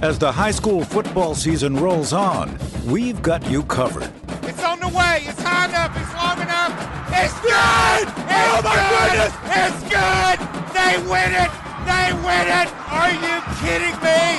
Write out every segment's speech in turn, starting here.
As the high school football season rolls on, we've got you covered. It's on the way. It's high enough. It's long enough. It's good. Oh it's oh my good. goodness! It's good. They win it. They win it. Are you kidding me?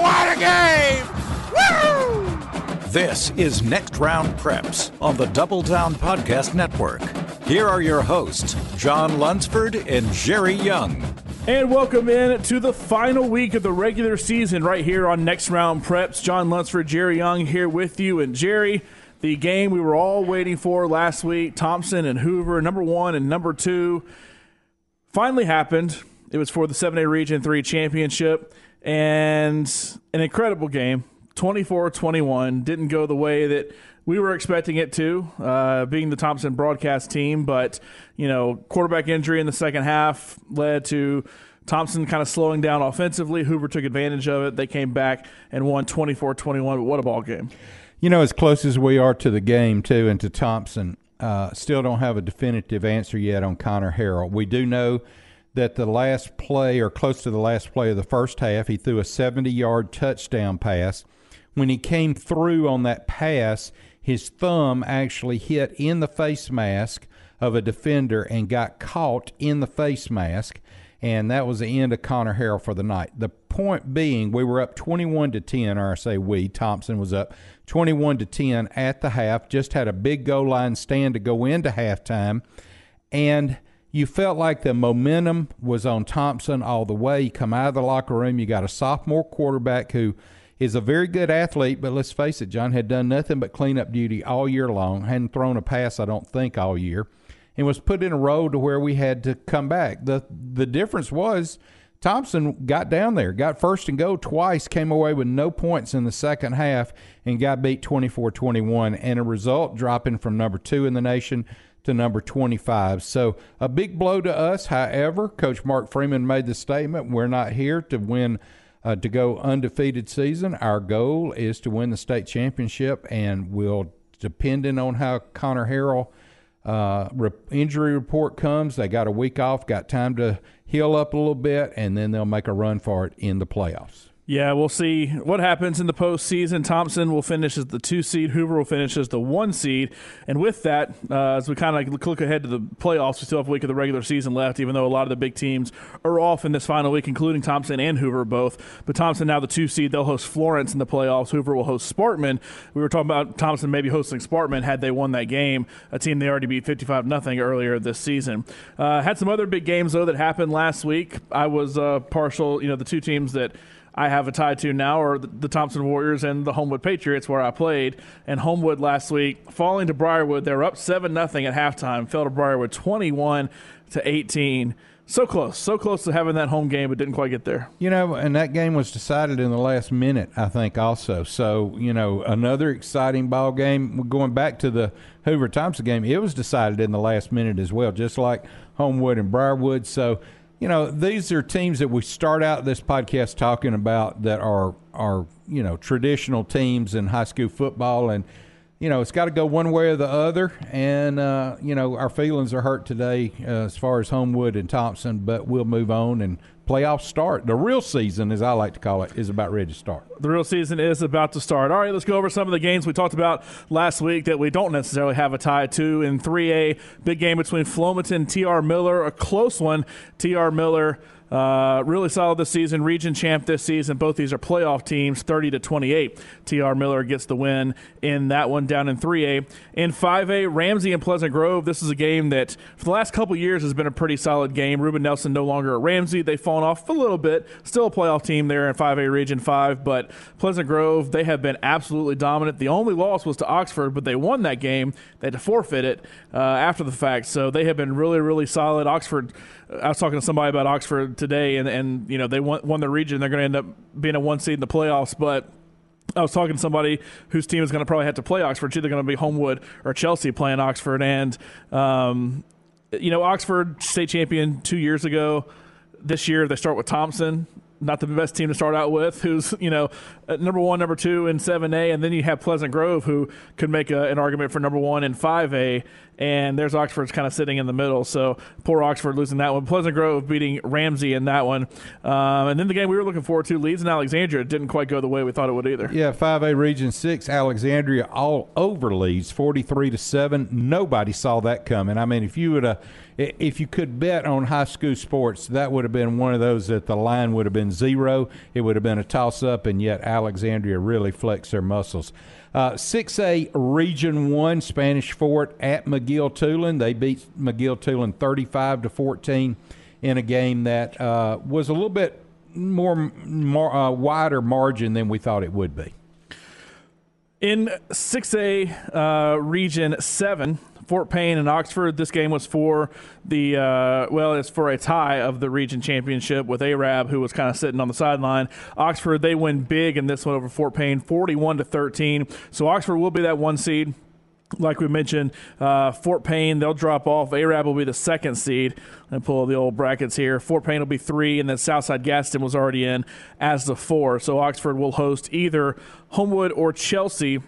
What a game! Woo! This is Next Round Preps on the Double Down Podcast Network. Here are your hosts, Jon Lunsford and Jerry Young. And welcome in to the final week of the regular season right here on Next Round Preps. Jon Lunsford, Jerry Young here with you. And Jerry, the game we were all waiting for last week, Thompson and Hoover, number one and number two, finally happened. It was for the 7A Region 3 championship and an incredible game. 24 21. Didn't go the way that we were expecting it to, uh, being the Thompson broadcast team. But, you know, quarterback injury in the second half led to Thompson kind of slowing down offensively. Hoover took advantage of it. They came back and won 24 21. But what a ball game. You know, as close as we are to the game, too, and to Thompson, uh, still don't have a definitive answer yet on Conner Harrell. We do know that the last play, or close to the last play of the first half, he threw a 70 yard touchdown pass. When he came through on that pass, his thumb actually hit in the face mask of a defender and got caught in the face mask. And that was the end of Conner Harrell for the night. The point being, we were up 21 to 10, or I say we, Thompson was up 21 to 10 at the half, just had a big goal line stand to go into halftime. And you felt like the momentum was on Thompson all the way. You come out of the locker room, you got a sophomore quarterback who is a very good athlete, but let's face it, John had done nothing but cleanup duty all year long, hadn't thrown a pass, I don't think, all year, and was put in a role to where we had to come back. The the difference was Thompson got down there, got first and go twice, came away with no points in the second half, and got beat 24 21, and a result dropping from number two in the nation to number 25. So a big blow to us. However, Coach Mark Freeman made the statement we're not here to win uh, to go undefeated season. Our goal is to win the state championship, and we'll, depending on how Conner Harrell uh, re- injury report comes, they got a week off, got time to heal up a little bit, and then they'll make a run for it in the playoffs. Yeah, we'll see what happens in the postseason. Thompson will finish as the two seed. Hoover will finish as the one seed. And with that, uh, as we kind of look ahead to the playoffs, we still have a week of the regular season left, even though a lot of the big teams are off in this final week, including Thompson and Hoover both. But Thompson now the two seed. They'll host Florence in the playoffs. Hoover will host Sparkman. We were talking about Thompson maybe hosting Sparkman had they won that game, a team they already beat 55 nothing earlier this season. Uh, had some other big games, though, that happened last week. I was uh, partial, you know, the two teams that – I have a tie to now are the, Thompson Warriors and the Homewood Patriots, where I played. And Homewood last week falling to Briarwood, they were up seven nothing at halftime, fell to Briarwood twenty one to eighteen. So close, so close to having that home game, but didn't quite get there. You know, and that game was decided in the last minute, I think, also. So, you know, another exciting ball game. Going back to the Hoover Thompson game, it was decided in the last minute as well, just like Homewood and Briarwood. So, you know, these are teams that we start out this podcast talking about that are are you know traditional teams in high school football, and you know it's got to go one way or the other. And uh, you know our feelings are hurt today uh, as far as Homewood and Thompson, but we'll move on and playoffs start. The real season, as I like to call it, is about ready to start. The real season is about to start. All right, let's go over some of the games we talked about last week that we don't necessarily have a tie to. In 3A, big game between Flomaton TR Miller, a close one. TR Miller uh, really solid this season. Region champ this season. Both these are playoff teams, 30 to 28. TR Miller gets the win in that one down in 3A. In 5A, Ramsey and Pleasant Grove. This is a game that for the last couple years has been a pretty solid game. Ruben Nelson no longer at Ramsey. They've fallen off a little bit. Still a playoff team there in 5A Region 5, but Pleasant Grove, they have been absolutely dominant. The only loss was to Oxford, but they won that game. They had to forfeit it uh, after the fact. So they have been really, really solid. Oxford I was talking to somebody about Oxford today, and, and you know they won, won the region. They're going to end up being a one seed in the playoffs, but. I was talking to somebody whose team is going to probably have to play Oxford. It's either going to be Homewood or Chelsea playing Oxford. And, um, you know, Oxford state champion two years ago. This year they start with Thompson not the best team to start out with, who's you know number one, number two in seven A, and then you have Pleasant Grove, who could make a, an argument for number one in five A. and there's Oxford's kind of sitting in the middle. So poor Oxford losing that one. Pleasant Grove beating Ramsey in that one, um, and then the game we were looking forward to, Leeds and Alexandria, didn't quite go the way we thought it would either. Yeah, 5A Region 6, Alexandria all over Leeds, 43 to 7. Nobody saw that coming. I mean, if you would have if you could bet on high school sports, that would have been one of those that the line would have been zero. It would have been a toss up, and yet Alexandria really flexed their muscles. Uh, 6A Region 1, Spanish Fort at McGill Toolen. They beat McGill Toolen 35 to 14 in a game that uh, was a little bit more, more uh, wider margin than we thought it would be. In 6A uh, Region 7, Fort Payne and Oxford. This game was for the uh, well, it's for a tie of the region championship with Arab, who was kind of sitting on the sideline. Oxford they win big in this one over Fort Payne, forty-one to thirteen. So Oxford will be that one seed. Like we mentioned, uh, Fort Payne, they'll drop off. Arab will be the second seed. And pull the old brackets here. Fort Payne will be three, and then Southside Gadsden was already in as the four. So Oxford will host either Homewood or Chelsea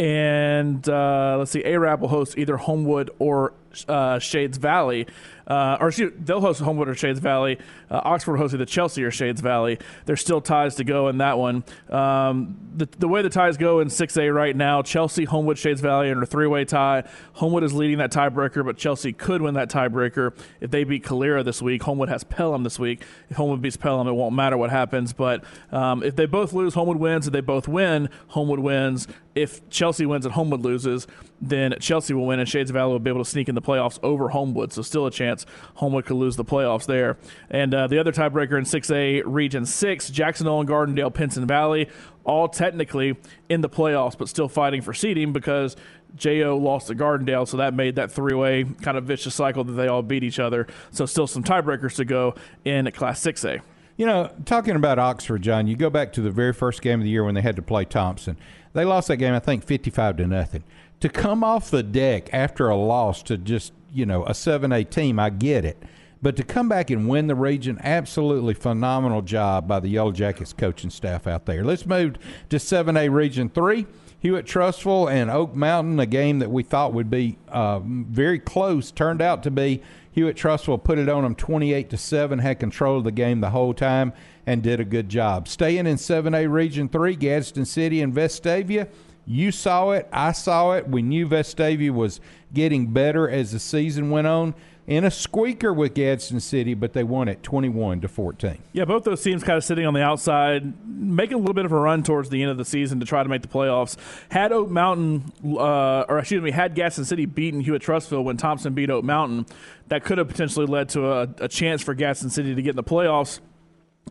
and uh, let's see, Arab will host either Homewood or uh, Shades Valley uh, or excuse, they'll host Homewood or Shades Valley. Uh, Oxford hosted the Chelsea or Shades Valley. There's still ties to go in that one. Um, the, the way the ties go in 6A right now, Chelsea, Homewood, Shades Valley in a three-way tie. Homewood is leading that tiebreaker, but Chelsea could win that tiebreaker if they beat Calera this week. Homewood has Pelham this week. If Homewood beats Pelham, it won't matter what happens. But um, if they both lose, Homewood wins. If they both win, Homewood wins. If Chelsea wins and Homewood loses, then Chelsea will win, and Shades Valley will be able to sneak in the playoffs over Homewood. So still a chance Homewood could lose the playoffs there. And uh, the other tiebreaker in 6A Region 6, Jacksonville and Gardendale, Pinson Valley, all technically in the playoffs, but still fighting for seeding because JO lost to Gardendale, so that made that three way kind of vicious cycle that they all beat each other. So still some tiebreakers to go in Class 6A. You know, talking about Oxford, Jon, you go back to the very first game of the year when they had to play Thompson. They lost that game, I think, 55 to nothing. To come off the deck after a loss to just you know a seven A team. I get it, but to come back and win the region, absolutely phenomenal job by the Yellow Jackets coaching staff out there. Let's move to seven A Region Three. Hewitt Trussville and Oak Mountain, a game that we thought would be uh, very close, turned out to be. Hewitt Trussville put it on them 28 to 7, had control of the game the whole time, and did a good job. Staying in 7A Region 3, Gadsden City and Vestavia. You saw it. I saw it. We knew Vestavia was getting better as the season went on. In a squeaker with Gadsden City, but they won it 21 to 14. Yeah, both those teams kind of sitting on the outside, making a little bit of a run towards the end of the season to try to make the playoffs. Had Oak Mountain, uh, or excuse me, had Gadsden City beaten Hewitt Trussville when Thompson beat Oak Mountain, that could have potentially led to a, a chance for Gadsden City to get in the playoffs.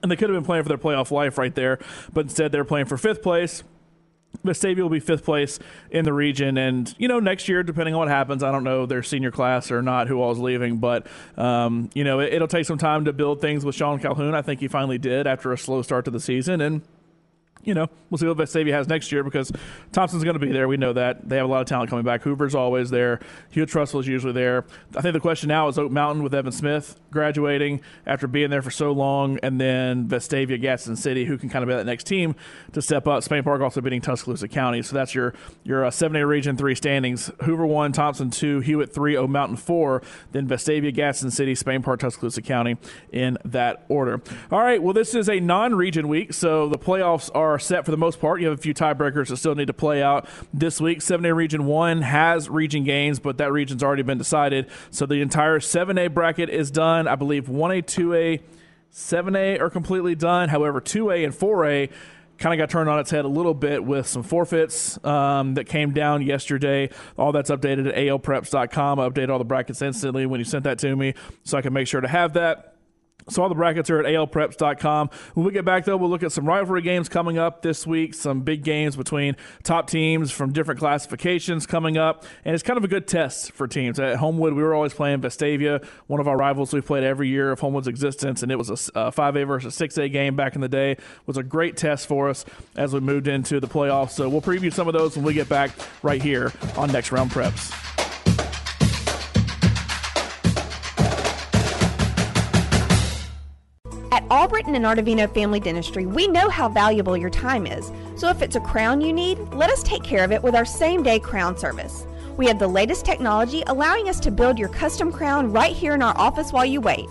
And they could have been playing for their playoff life right there, but instead they're playing for fifth place Vestavia will be fifth place in the region, and you know next year, depending on what happens, I don't know their senior class or not, who all is leaving, but um, you know it, will take some time to build things with Sean Calhoun. I think he finally did after a slow start to the season, and you know, we'll see what Vestavia has next year because Thompson's going to be there. We know that. They have a lot of talent coming back. Hoover's always there. Hewitt Trussville is usually there. I think the question now is Oak Mountain with Evan Smith graduating after being there for so long, and then Vestavia, Gadsden City, who can kind of be that next team to step up. Spain Park also beating Tuscaloosa County. So that's your, your uh, 7A Region 3 standings. Hoover 1, Thompson 2, Hewitt 3, Oak Mountain 4, then Vestavia, Gadsden City, Spain Park, Tuscaloosa County in that order. All right, well, this is a non region week, so the playoffs are are set for the most part. You have a few tiebreakers that still need to play out this week. 7A Region 1 has region games, but that region's already been decided. So the entire 7A bracket is done. I believe 1A, 2A, 7A are completely done. However, 2A and 4A kind of got turned on its head a little bit with some forfeits um, that came down yesterday. All that's updated at alpreps.com. I update all the brackets instantly when you sent that to me, so I can make sure to have that. So all the brackets are at alpreps.com. When we get back, though, we'll look at some rivalry games coming up this week, some big games between top teams from different classifications coming up, and it's kind of a good test for teams. At Homewood, we were always playing Vestavia, one of our rivals we've played every year of Homewood's existence, and it was a, a 5A versus 6A game back in the day. It was a great test for us as we moved into the playoffs. So we'll preview some of those when we get back right here on Next Round Preps. At Albritton and Artavino Family Dentistry, we know how valuable your time is. So if it's a crown you need, let us take care of it with our same day crown service. We have the latest technology allowing us to build your custom crown right here in our office while you wait.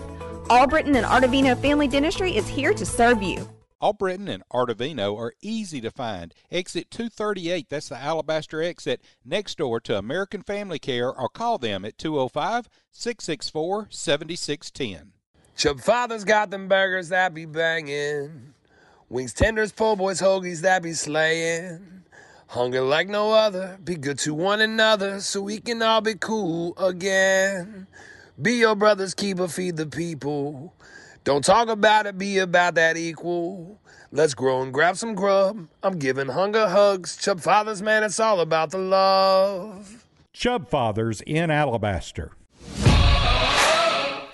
Albritton and Artavino Family Dentistry is here to serve you. Albritton and Artavino are easy to find. Exit 238, that's the Alabaster exit, next door to American Family Care, or call them at 205 664 7610. Chub Father's got them burgers that be banging. Wings, tenders, po' boys, hoagies that be slaying. Hunger like no other, be good to one another so we can all be cool again. Be your brother's keeper, feed the people. Don't talk about it, be about that equal. Let's grow and grab some grub. I'm giving hunger hugs. Chub Fathers, man, it's all about the love. Chub Fathers in Alabaster.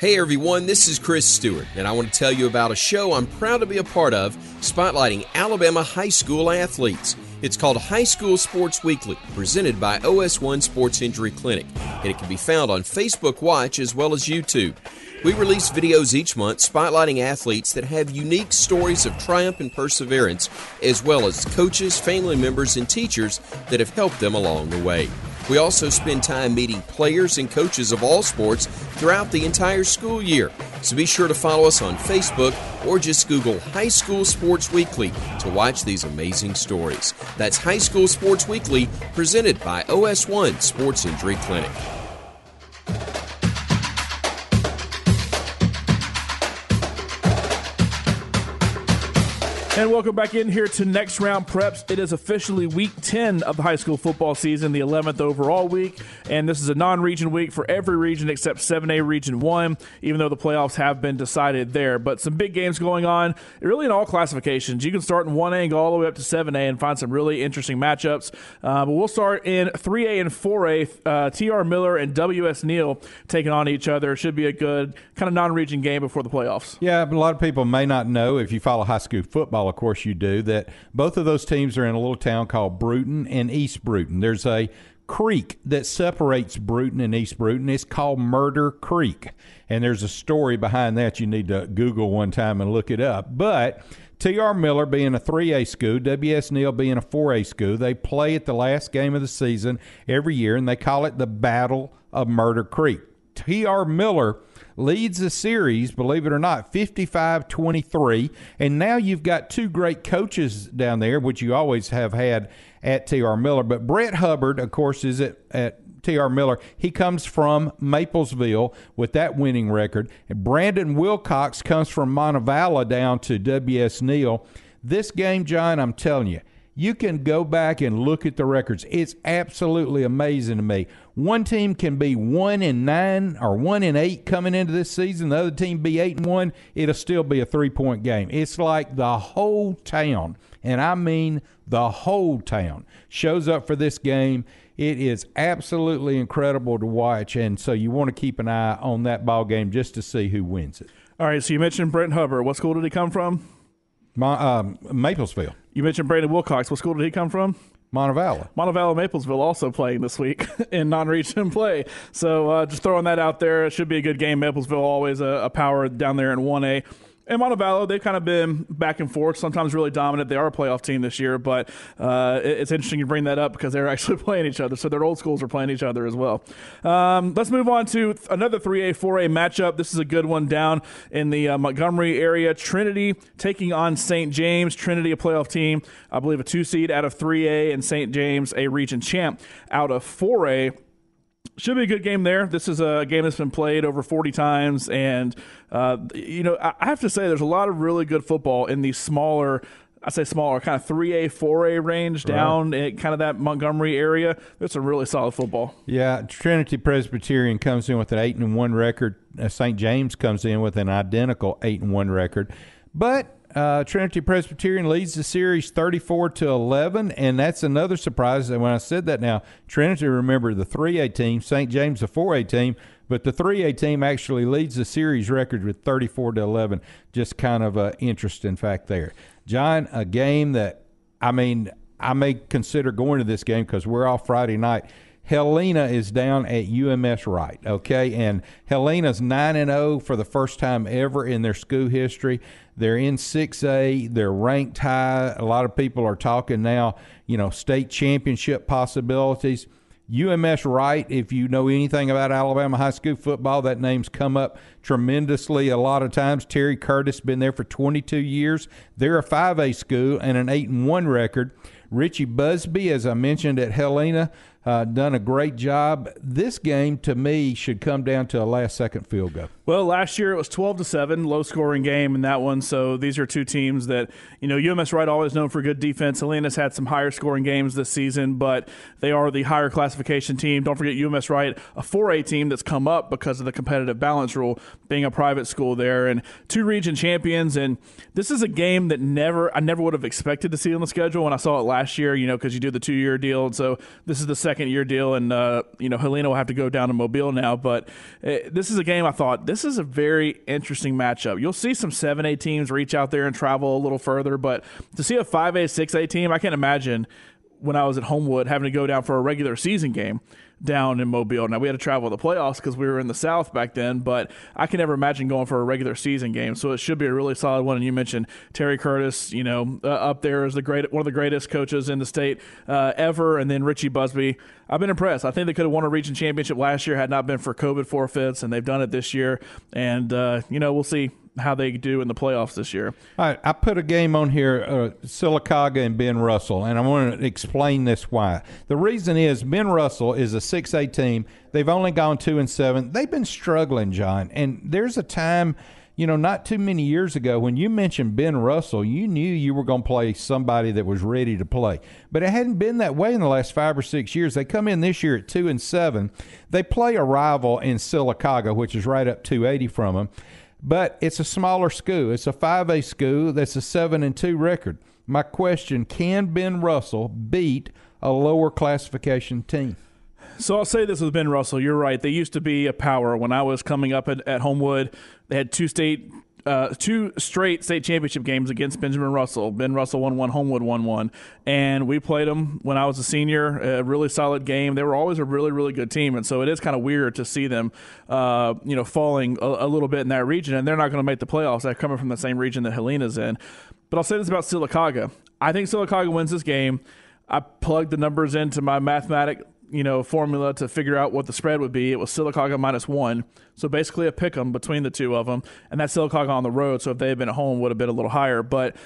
Hey everyone, this is Chris Stewart, and I want to tell you about a show I'm proud to be a part of spotlighting Alabama high school athletes. It's called High School Sports Weekly, presented by OS1 Sports Injury Clinic, and it can be found on Facebook Watch as well as YouTube. We release videos each month spotlighting athletes that have unique stories of triumph and perseverance, as well as coaches, family members, and teachers that have helped them along the way. We also spend time meeting players and coaches of all sports throughout the entire school year. So be sure to follow us on Facebook or just Google High School Sports Weekly to watch these amazing stories. That's High School Sports Weekly, presented by OS1 Sports Injury Clinic. And welcome back in here to Next Round Preps. It is officially week 10 of the high school football season, the 11th overall week. And this is a non region week for every region except 7A Region 1, even though the playoffs have been decided there. But some big games going on, really in all classifications. You can start in 1A and go all the way up to 7A and find some really interesting matchups. Uh, but we'll start in 3A and 4A. Uh, TR Miller and WS Neal taking on each other. Should be a good kind of non region game before the playoffs. Yeah, but a lot of people may not know if you follow high school football of course you do, that both of those teams are in a little town called Brewton and East Brewton. There's a creek that separates Brewton and East Brewton. It's called Murder Creek. And there's a story behind that you need to Google one time and look it up. But T.R. Miller being a 3A school, W.S. Neal being a 4A school, they play at the last game of the season every year, and they call it the Battle of Murder Creek. T.R. Miller leads the series, believe it or not, 55 23. And now you've got two great coaches down there, which you always have had at TR Miller. But Brett Hubbard, of course, is at, at TR Miller. He comes from Maplesville with that winning record. And Brandon Wilcox comes from Montevallo down to WS Neal. This game, Jon, I'm telling you, you can go back and look at the records. It's absolutely amazing to me. One team can be one and nine or one and eight coming into this season. The other team be eight and one. It'll still be a three point game. It's like the whole town, and I mean the whole town, shows up for this game. It is absolutely incredible to watch, and so you want to keep an eye on that ball game just to see who wins it. All right. So you mentioned Brent Hubbard. What school did he come from? My, um, Maplesville. You mentioned Brandon Wilcox. What school did he come from? Montevallo. Montevallo Maplesville also playing this week in non-region play. So uh, just throwing that out there. It should be a good game. Maplesville always a, a power down there in 1A and Montevallo, they've kind of been back and forth, sometimes really dominant. They are a playoff team this year, but uh, it's interesting you bring that up because they're actually playing each other. So their old schools are playing each other as well. Um, let's move on to another 3A, 4A matchup. This is a good one down in the uh, Montgomery area. Trinity taking on St. James. Trinity, a playoff team, I believe a two seed out of 3A, and St. James, a region champ out of 4A should be a good game there. This is a game that's been played over 40 times. And, uh, you know, I have to say there's a lot of really good football in these smaller, I say smaller, kind of 3A, 4A range down right. in kind of that Montgomery area. There's some really solid football. Yeah. Trinity Presbyterian comes in with an 8 and 1 record. Uh, St. James comes in with an identical 8 and 1 record. But uh, Trinity Presbyterian leads the series 34 to 11, and that's another surprise. And when I said that now, Trinity, remember the 3A team, St. James, the 4A team, but the 3A team actually leads the series record with 34 to 11. Just kind of an interesting fact there. Jon, a game that, I mean, I may consider going to this game because we're off Friday night. Helena is down at UMS Wright, okay? And Helena's 9 and 0 for the first time ever in their school history. They're in 6A, they're ranked high. A lot of people are talking now, you know, state championship possibilities. UMS Wright, if you know anything about Alabama high school football, that name's come up tremendously a lot of times. Terry Curtis been there for 22 years. They're a 5A school and an 8 and 1 record. Richie Busby, as I mentioned at Helena, uh, done a great job. This game, to me, should come down to a last second field goal. Well, last year it was 12 to 7, low scoring game in that one. So these are two teams that, you know, UMS Wright always known for good defense. Helena's had some higher scoring games this season, but they are the higher classification team. Don't forget UMS Wright, a 4A team that's come up because of the competitive balance rule, being a private school there, and two region champions. And this is a game that never, I never would have expected to see on the schedule when I saw it last year, you know, because you do the two year deal. And so this is the second second year deal, and uh, you know Helena will have to go down to Mobile now. But uh, this is a game I thought this is a very interesting matchup. You'll see some seven A teams reach out there and travel a little further, but to see a five A six A team, I can't imagine when I was at Homewood having to go down for a regular season game down in Mobile. Now we had to travel the playoffs because we were in the South back then, but I can never imagine going for a regular season game. So it should be a really solid one. And you mentioned Terry Curtis, you know, uh, up there is the great one of the greatest coaches in the state uh, ever, and then Richie Busby. I've been impressed. I think they could have won a region championship last year had not been for COVID forfeits, and they've done it this year. And uh, you know, we'll see how they do in the playoffs this year. I put a game on here, uh, Sylacauga and Ben Russell, and I want to explain this why. The reason is Ben Russell is a 6A team. They've only gone 2 and 7. They've been struggling, Jon, and there's a time – you know, not too many years ago, when you mentioned Ben Russell, you knew you were going to play somebody that was ready to play. But it hadn't been that way in the last five or six years. They come in this year at two and seven. They play a rival in Sylacauga, which is right up 280 from them but it's a smaller school. It's a 5A school that's a 7 and 2 record. My question can Ben Russell beat a lower classification team? So I'll say this with Ben Russell. You're right. They used to be a power when I was coming up at, at Homewood. They had two state uh, two straight state championship games against Benjamin Russell. Ben Russell won one, Homewood won one, and we played them when I was a senior. A really solid game. They were always a really, really good team, and so it is kind of weird to see them, uh, you know, falling a, a, little bit in that region. And they're not going to make the playoffs. They're coming from the same region that Helena's in. But I'll say this about Sylacauga. I think Sylacauga wins this game. I plugged the numbers into my mathematic you know, formula to figure out what the spread would be. It was Sylacauga minus one. So basically a pick 'em between the two of them. And that Sylacauga on the road. So if they had been at home, would have been a little higher. But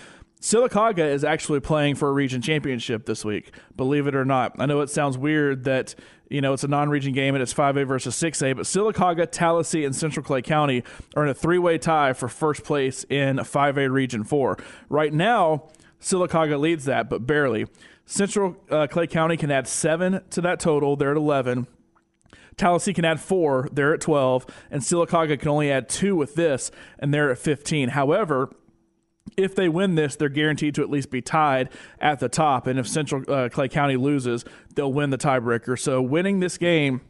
Sylacauga is actually playing for a region championship this week, believe it or not. I know it sounds weird that, you know, it's a non region game and it's 5A versus 6A, but Sylacauga, Tallassee, and Central Clay County are in a three way tie for first place in 5A Region 4. Right now, Sylacauga leads that, but barely. Central uh, Clay County can add seven to that total. They're at 11. Tallassee can add four. They're at 12. And Sylacauga can only add two with this, and they're at 15. However, if they win this, they're guaranteed to at least be tied at the top. And if Central uh, Clay County loses, they'll win the tiebreaker. So winning this game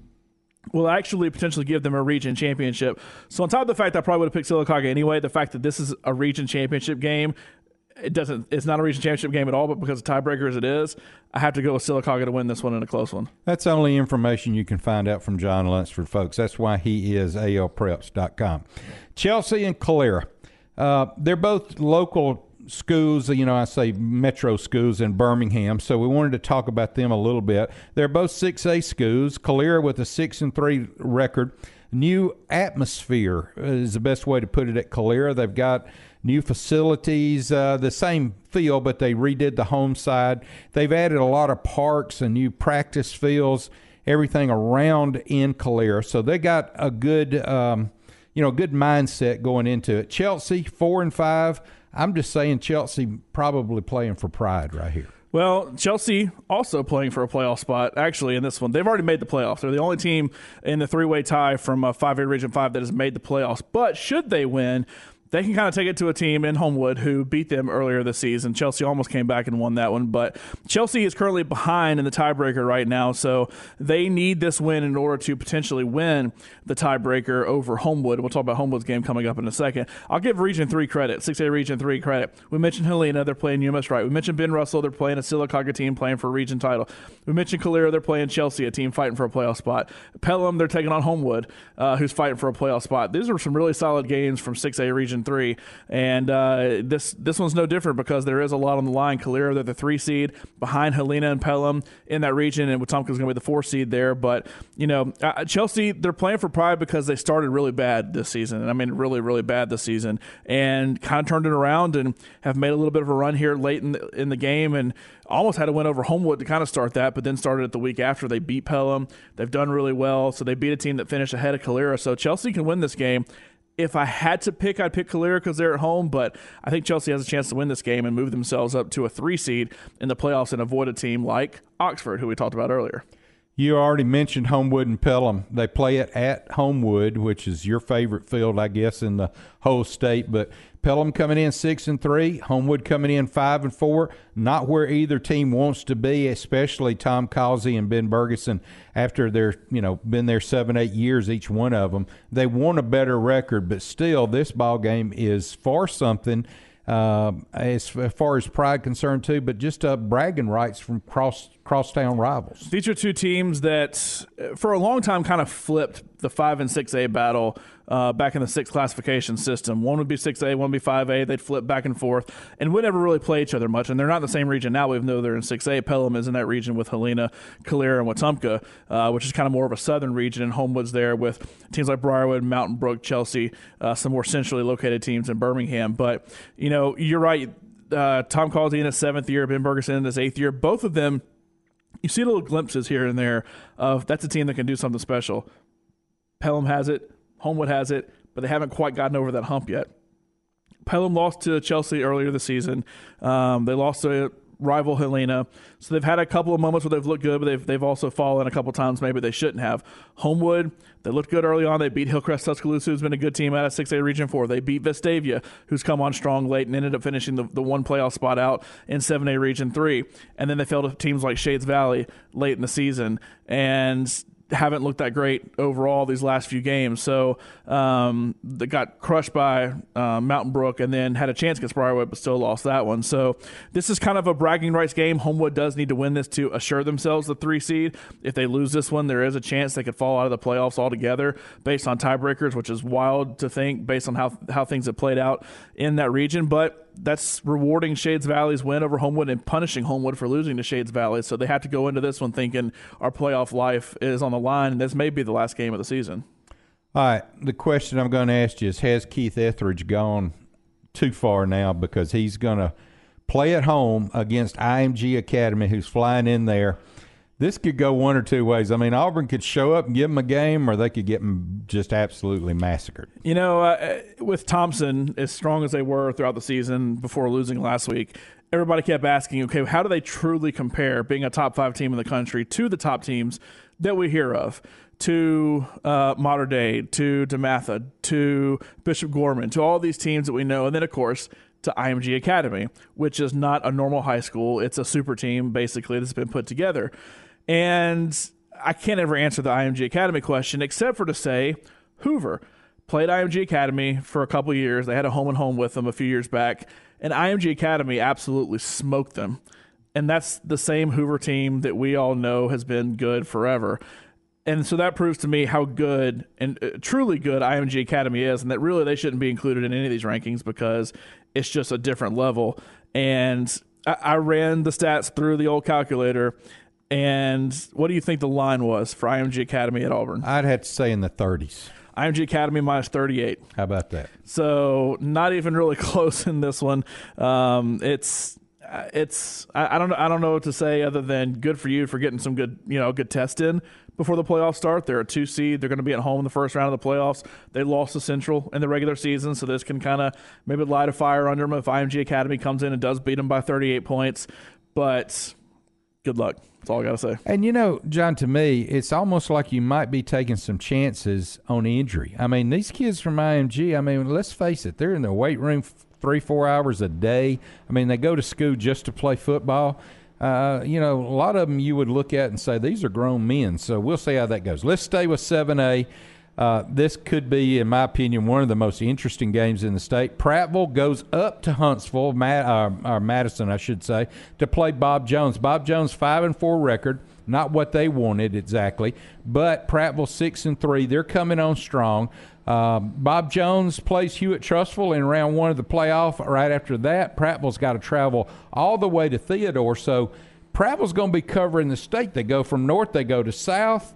will actually potentially give them a region championship. So on top of the fact that I probably would have picked Sylacauga anyway, the fact that this is a region championship game it doesn't. It's not a region championship game at all, but because of tiebreaker as it is, I have to go with Sylacauga to win this one in a close one. That's the only information you can find out from Jon Lunsford, folks. That's why he is alpreps.com. Chelsea and Calera. Uh, they're both local schools, you know, I say metro schools in Birmingham. So we wanted to talk about them a little bit. They're both 6A schools. Calera with a 6 and 3 record. New atmosphere is the best way to put it at Calera. They've got new facilities, uh, the same feel, but they redid the home side. They've added a lot of parks and new practice fields, everything around in Calera. So they got a good, um, you know, good mindset going into it. Chelsea four and five. I'm just saying Chelsea probably playing for pride right here. Well, Chelsea also playing for a playoff spot, actually, in this one. They've already made the playoffs. They're the only team in the three way tie from uh, 5A Region 5 that has made the playoffs. But should they win, they can kind of take it to a team in Homewood who beat them earlier this season. Chelsea almost came back and won that one, but Chelsea is currently behind in the tiebreaker right now, so they need this win in order to potentially win the tiebreaker over Homewood. We'll talk about Homewood's game coming up in a second. I'll give Region 3 credit, 6A Region 3 credit. We mentioned Helena, they're playing UMS Wright. We mentioned Ben Russell, they're playing a Sylacauga team playing for a region title. We mentioned Calera, they're playing Chelsea, a team fighting for a playoff spot. Pelham, they're taking on Homewood, uh, who's fighting for a playoff spot. These are some really solid games from 6A Region Region Three, and uh, this this one's no different because there is a lot on the line. Calera, they're the three seed behind Helena and Pelham in that region, and Wetumpka is going to be the four seed there. But you know, uh, Chelsea, they're playing for pride because they started really bad this season, and I mean really really bad this season, and kind of turned it around and have made a little bit of a run here late in the, in the game and almost had a win over Homewood to kind of start that, but then started it the week after. They beat Pelham. They've done really well. So they beat a team that finished ahead of Calera. So Chelsea can win this game. If I had to pick, I'd pick Calera because they're at home, but I think Chelsea has a chance to win this game and move themselves up to a three seed in the playoffs and avoid a team like Oxford, who we talked about earlier. You already mentioned Homewood and Pelham. They play it at Homewood, which is your favorite field, I guess, in the whole state. But Pelham coming in six and three, Homewood coming in five and four. Not where either team wants to be, especially Tom Causey and Ben Bergeson. After they're you know been there seven eight years each one of them, they want a better record, but still this ball game is for something uh, as far as pride concerned too, but just uh, bragging rights from cross crosstown rivals. These are two teams that, uh, for a long time, kind of flipped the five and six A battle uh, back in the six classification system. One would be six A, one would be five A. They'd flip back and forth, and would never really play each other much. And they're not in the same region now, even though they're in six A. Pelham is in that region with Helena, Calera, and Wetumpka, uh, which is kind of more of a southern region. And Homewood's there with teams like Briarwood, Mountain Brook, Chelsea, uh, some more centrally located teams in Birmingham. But you know, you're right. Uh, Tom Causey in his seventh year, Ben Bergeson in his eighth year. Both of them you see little glimpses here and there of that's a team that can do something special. Pelham has it, Homewood has it, but they haven't quite gotten over that hump yet. Pelham lost to Chelsea earlier this season. Um, they lost to rival Helena. So they've had a couple of moments where they've looked good, but they've they've also fallen a couple times maybe they shouldn't have. Homewood, they looked good early on. They beat Hillcrest Tuscaloosa, who's been a good team out of 6A Region 4. They beat Vestavia, who's come on strong late and ended up finishing the, the one playoff spot out in 7A Region 3. And then they fell to teams like Shades Valley late in the season. And haven't looked that great overall these last few games. So um, they got crushed by uh, Mountain Brook and then had a chance against Briarwood, but still lost that one. So this is kind of a bragging rights game. Homewood does need to win this to assure themselves the three seed. If they lose this one, there is a chance they could fall out of the playoffs altogether based on tiebreakers, which is wild to think based on how how things have played out in that region. But that's rewarding Shades Valley's win over Homewood and punishing Homewood for losing to Shades Valley. So they have to go into this one thinking our playoff life is on the line, and this may be the last game of the season. All right. The question I'm going to ask you is Has Keith Etheredge gone too far now because he's going to play at home against IMG Academy, who's flying in there? This could go one or two ways. I mean, Auburn could show up and give them a game, or they could get them just absolutely massacred. You know, uh, with Thompson, as strong as they were throughout the season before losing last week, everybody kept asking, okay, how do they truly compare being a top five team in the country to the top teams that we hear of? To uh, Mater Dei, to DeMatha, to Bishop Gorman, to all these teams that we know, and then of course to IMG Academy, which is not a normal high school; it's a super team basically that's been put together. And I can't ever answer the IMG Academy question except for to say Hoover played IMG Academy for a couple years. They had a home and home with them a few years back, and IMG Academy absolutely smoked them. And that's the same Hoover team that we all know has been good forever. And so that proves to me how good and uh, truly good IMG Academy is, and that really they shouldn't be included in any of these rankings because it's just a different level. And I, I ran the stats through the old calculator, and what do you think the line was for IMG Academy at Auburn? I'd have to say in the 30s. IMG Academy minus 38. How about that? So not even really close in this one. Um, it's it's I, I, don't I don't know what to say other than good for you for getting some good you know good test in before the playoffs start. They're a two seed. They're going to be at home in the first round of the playoffs. They lost to Central in the regular season, so this can kind of maybe light a fire under them if IMG Academy comes in and does beat them by 38 points. But good luck. That's all I got to say. And you know, Jon, to me, it's almost like you might be taking some chances on injury. I mean, these kids from IMG, I mean, let's face it, they're in the weight room three, four hours a day. I mean, they go to school just to play football. Uh, you know, a lot of them you would look at and say, these are grown men. So we'll see how that goes. Let's stay with 7A. Uh, this could be, in my opinion, one of the most interesting games in the state. Prattville goes up to Huntsville, uh, or Madison, I should say, to play Bob Jones. Bob Jones five and four record, not what they wanted exactly, but Prattville six and three. They're coming on strong. Um, Bob Jones plays Hewitt Trussville in round one of the playoff. Right after that, Prattville's got to travel all the way to Theodore. So Prattville's going to be covering the state. They go from north, they go to south,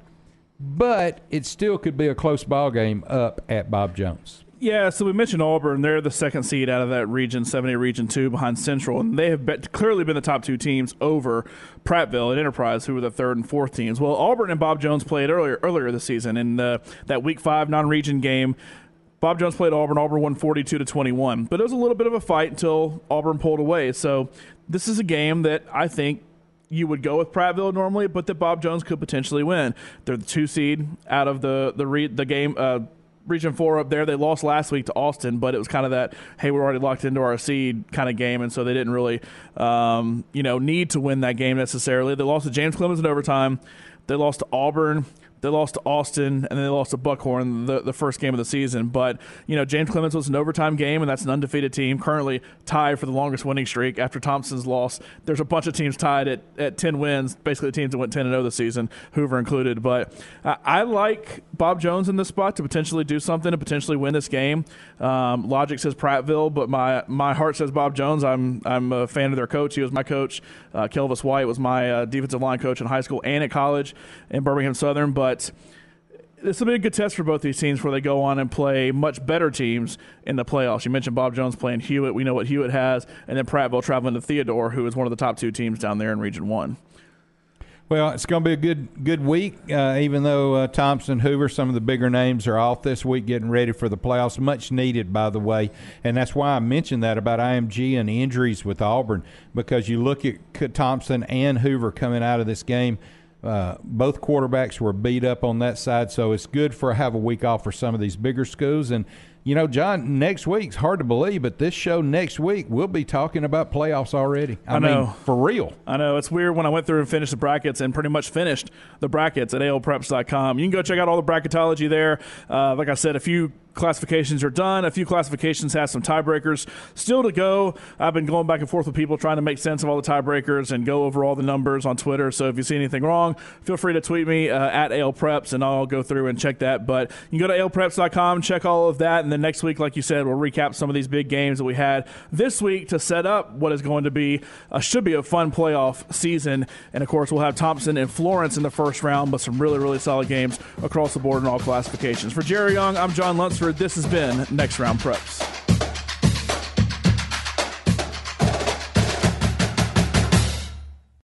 but it still could be a close ball game up at Bob Jones. Yeah, so we mentioned Auburn. They're the second seed out of that region, 70 Region 2 behind Central, and they have bet, clearly been the top two teams over Prattville and Enterprise, who were the third and fourth teams. Well, Auburn and Bob Jones played earlier earlier this season in the, that Week 5 non-region game. Bob Jones played Auburn. Auburn won 42 to 21, but it was a little bit of a fight until Auburn pulled away. So this is a game that I think you would go with Prattville normally, but that Bob Jones could potentially win. They're the two seed out of the the re, the game. Uh, Region Four up there. They lost last week to Austin, but it was kind of that hey, we're already locked into our seed kind of game, and so they didn't really, um, you know, need to win that game necessarily. They lost to James Clemens in overtime. They lost to Auburn. They lost to Austin, and then they lost to Buckhorn the, the first game of the season. But, you know, James Clemens was an overtime game, and that's an undefeated team, currently tied for the longest winning streak after Thompson's loss. There's a bunch of teams tied at, at 10 wins, basically the teams that went 10 0 this season, Hoover included. But I, I like Bob Jones in this spot to potentially do something and potentially win this game. Um, logic says Prattville, but my, my heart says Bob Jones. I'm, I'm a fan of their coach. He was my coach. Uh, Kelvis White was my uh, defensive line coach in high school and at college in Birmingham Southern. But but this will be a good test for both these teams where they go on and play much better teams in the playoffs. You mentioned Bob Jones playing Hewitt. We know what Hewitt has. And then Prattville traveling to Theodore, who is one of the top two teams down there in Region 1. Well, it's going to be a good good week, uh, even though uh, Thompson, Hoover, some of the bigger names are off this week getting ready for the playoffs. Much needed, by the way. And that's why I mentioned that about IMG and injuries with Auburn, because you look at Thompson and Hoover coming out of this game – uh, both quarterbacks were beat up on that side, so it's good for have a week off for some of these bigger schools. And you know, Jon, next week's hard to believe, but this show next week we'll be talking about playoffs already. I, I know mean, for real. I know it's weird when I went through and finished the brackets and pretty much finished the brackets at alpreps.com. You can go check out all the bracketology there. Uh, like I said, a few classifications are done. A few classifications have some tiebreakers still to go. I've been going back and forth with people trying to make sense of all the tiebreakers and go over all the numbers on Twitter. So if you see anything wrong, feel free to tweet me uh, at ALPreps and I'll go through and check that. But you can go to alpreps.com, check all of that, and then next week, like you said, we'll recap some of these big games that we had this week to set up what is going to be should be a fun playoff season. And of course, we'll have Thompson and Florence in the first round, but some really really solid games across the board in all classifications. For Jerry Young, I'm Jon this has been Next Round Preps.